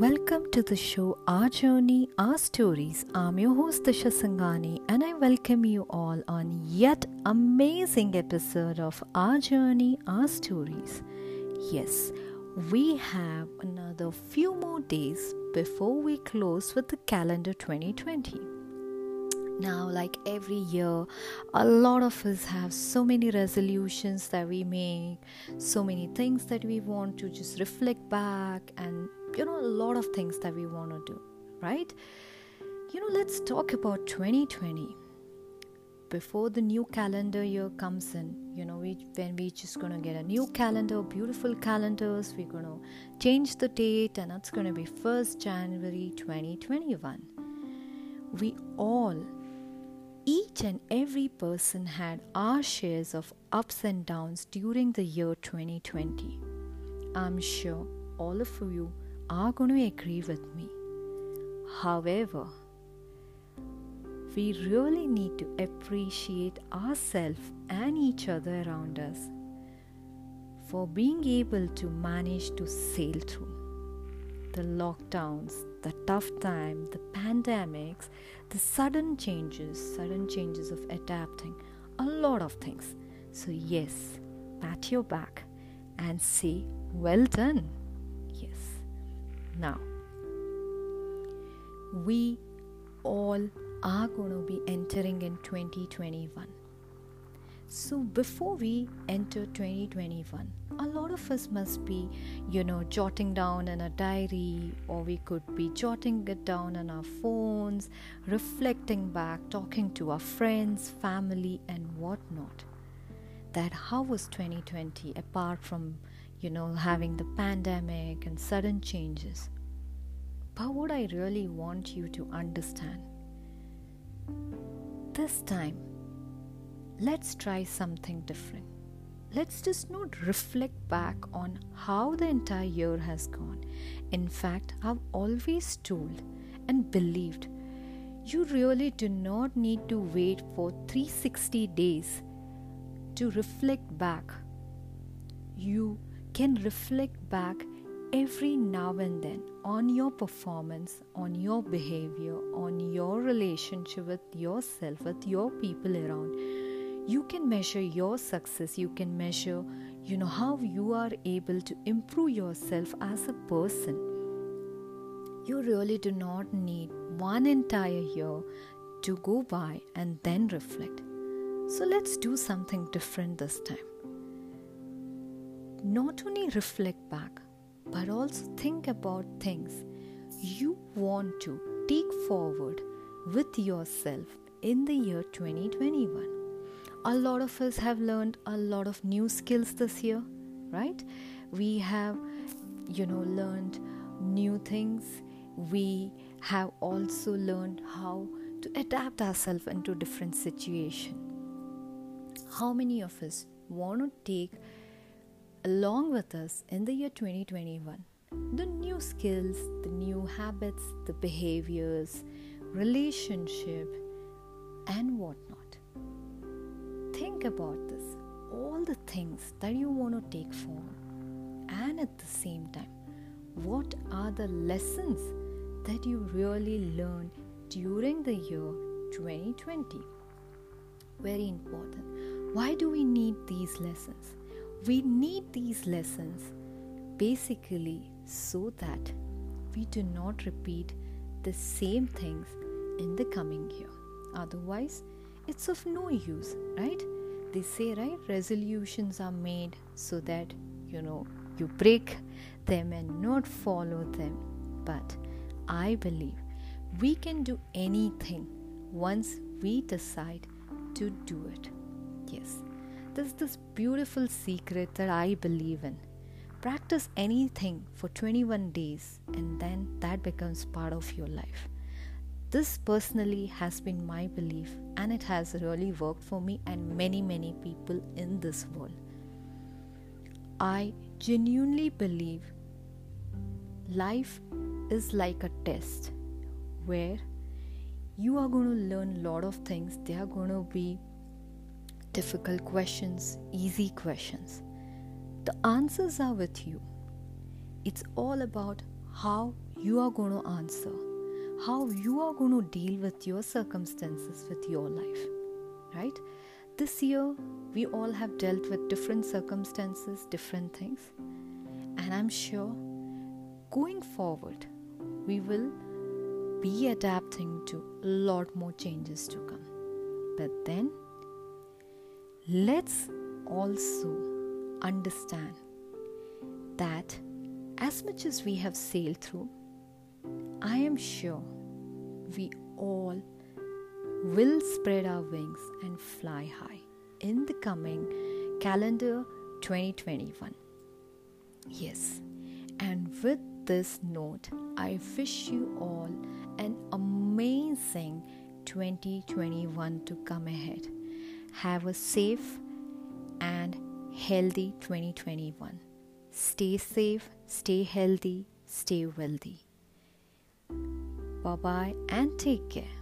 Welcome to the show Our Journey, Our Stories. I'm your host Deesha Sangani and I welcome you all on yet amazing episode of Our Journey, Our Stories. Yes, we have another few more days before we close with the calendar 2020. Now, like every year, a lot of us have so many resolutions that we make, so many things that we want to just reflect back, and you know, a lot of things that we want to do, right? You know, let's talk about 2020 before the new calendar year comes in you know we when we just gonna get a new calendar beautiful calendars we're gonna change the date and it's gonna be 1st january 2021 we all each and every person had our shares of ups and downs during the year 2020. I'm sure all of you are going to agree with me. However, we really need to appreciate ourselves and each other around us for being able to manage to sail through the lockdowns, the tough time, the pandemics, the sudden changes, sudden changes of adapting, a lot of things. So, yes, pat your back and say, Well done. Now, we all are going to be entering in 2021. So, before we enter 2021, a lot of us must be, you know, jotting down in a diary, or we could be jotting it down on our phones, reflecting back, talking to our friends, family, and whatnot. That how was 2020 apart from, you know, having the pandemic and sudden changes? But what I really want you to understand this time let's try something different. Let's just not reflect back on how the entire year has gone. In fact, I've always told and believed you really do not need to wait for 360 days to reflect back. You can reflect back every now and then on your performance, on your behavior, on your relationship with yourself, with your people around. You can measure your success. You can measure you know how you are able to improve yourself as a person. You really do not need one entire year to go by and then reflect. So let's do something different this time not only reflect back but also think about things you want to take forward with yourself in the year 2021 a lot of us have learned a lot of new skills this year right? We have you know learned new things. We have also learned how to adapt ourselves into different situation. How many of us want to take along with us in the year 2021 the new skills the new habits the behaviors relationship and whatnot. Think about this all the things that you want to take forward and at the same time what are the lessons that you really learned during the year 2020 very important. Why do we need these lessons we need these lessons basically so that we do not repeat the same things in the coming year otherwise it's of no use, right? They say, right? Resolutions are made so that you know you break them and not follow them. But I believe we can do anything once we decide to do it. There's this beautiful secret that I believe in. Practice anything for 21 days, and then that becomes part of your life. This personally has been my belief, and it has really worked for me and many, many people in this world. I genuinely believe life is like a test where you are going to learn a lot of things. There are going to be difficult questions, easy questions. The answers are with you. It's all about how you are going to answer, how you are going to deal with your circumstances with your life, right? This year, we all have dealt with different circumstances, different things, and I'm sure going forward, we will be adapting to a lot more changes to come. But then, let's also understand that as much as we have sailed through, I am sure we all will spread our wings and fly high in the coming calendar 2021. Yes, and with this note, I wish you all an amazing 2021 to come ahead. Have a safe and healthy 2021. Stay safe, stay healthy, stay wealthy. Bye bye and take care.